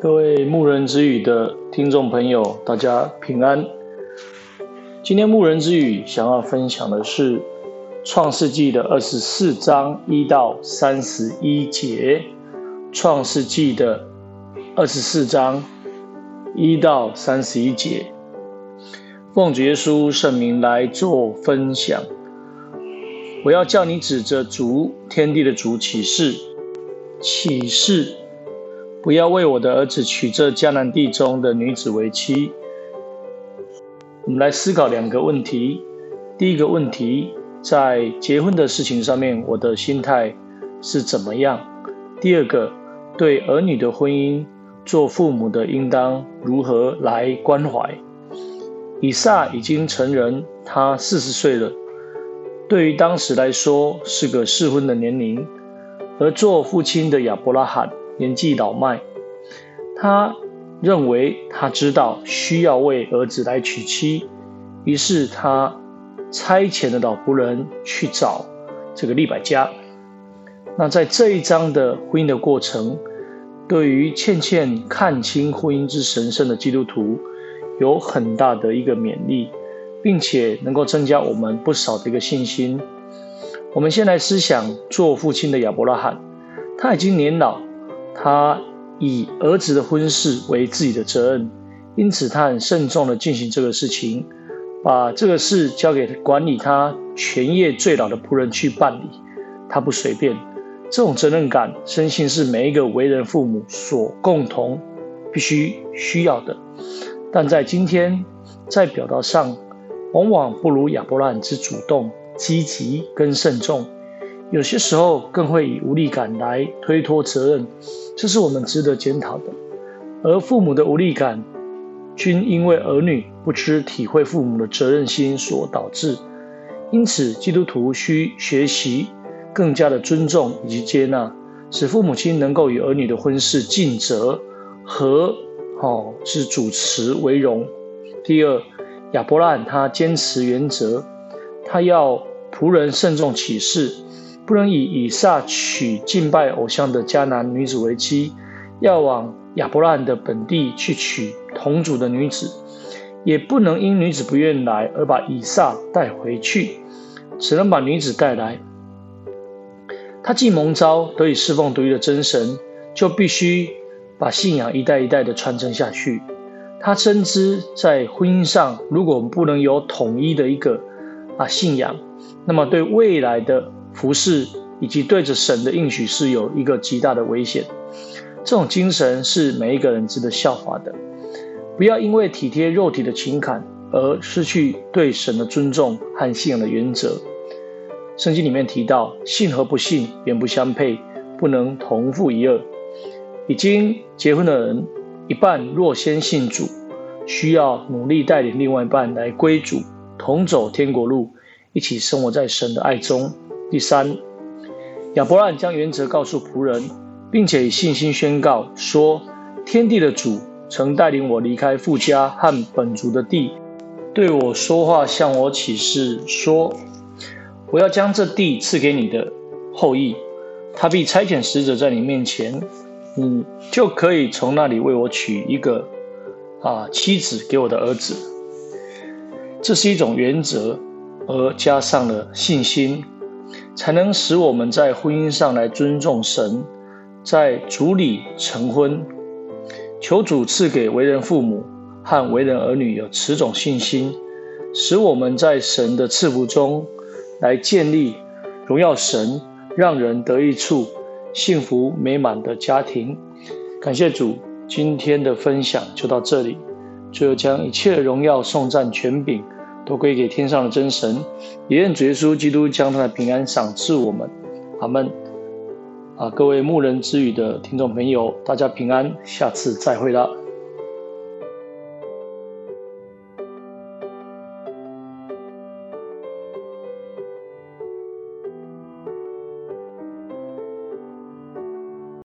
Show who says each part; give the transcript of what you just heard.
Speaker 1: 各位牧人之语的听众朋友，大家平安。今天牧人之语想要分享的是创世纪的二十四章一到三十一节。创世纪的二十四章一到三十一节，奉主耶稣圣名来做分享。我要叫你指着主天地的主起誓，起誓。不要为我的儿子娶这迦南地中的女子为妻。我们来思考两个问题。第一个问题，在结婚的事情上面，我的心态是怎么样？第二个，对儿女的婚姻，做父母的应当如何来关怀？以撒已经成人，他四十岁了，对于当时来说是个适婚的年龄，而做父亲的亚伯拉罕。年纪老迈，他认为他知道需要为儿子来娶妻，于是他差遣了老仆人去找这个利百加。那在这一章的婚姻的过程，对于倩倩看清婚姻之神圣的基督徒，有很大的一个勉励，并且能够增加我们不少的一个信心。我们先来思想做父亲的亚伯拉罕，他已经年老。他以儿子的婚事为自己的责任，因此他很慎重的进行这个事情，把这个事交给管理他全业最老的仆人去办理。他不随便，这种责任感，深信是每一个为人父母所共同必须需要的。但在今天，在表达上，往往不如亚伯拉罕之主动、积极跟慎重。有些时候更会以无力感来推脱责任，这是我们值得检讨的。而父母的无力感，均因为儿女不知体会父母的责任心所导致。因此，基督徒需学习更加的尊重以及接纳，使父母亲能够与儿女的婚事尽责和好之主持为荣。第二，亚伯拉罕他坚持原则，他要仆人慎重起誓。不能以以撒娶敬拜偶像的迦南女子为妻，要往亚伯拉罕的本地去娶同族的女子，也不能因女子不愿来而把以撒带回去，只能把女子带来。他既蒙召得以侍奉独一的真神，就必须把信仰一代一代的传承下去。他深知在婚姻上，如果我们不能有统一的一个啊信仰，那么对未来的。服侍以及对着神的应许是有一个极大的危险，这种精神是每一个人值得效法的。不要因为体贴肉体的情感而失去对神的尊重和信仰的原则。圣经里面提到，信和不信原不相配，不能同负一轭。已经结婚的人，一半若先信主，需要努力带领另外一半来归主，同走天国路，一起生活在神的爱中。第三，亚伯拉罕将原则告诉仆人，并且以信心宣告说：“天地的主曾带领我离开父家和本族的地，对我说话，向我起誓说：我要将这地赐给你的后裔，他必差遣使者在你面前，你就可以从那里为我娶一个啊妻子给我的儿子。”这是一种原则，而加上了信心。才能使我们在婚姻上来尊重神，在主里成婚。求主赐给为人父母和为人儿女有此种信心，使我们在神的赐福中来建立荣耀神、让人得益处、幸福美满的家庭。感谢主，今天的分享就到这里。最后将一切荣耀、颂赞、权柄。都归给天上的真神，也愿主耶稣基督将他的平安赏赐我们。阿门。啊，各位牧人之语的听众朋友，大家平安，下次再会了。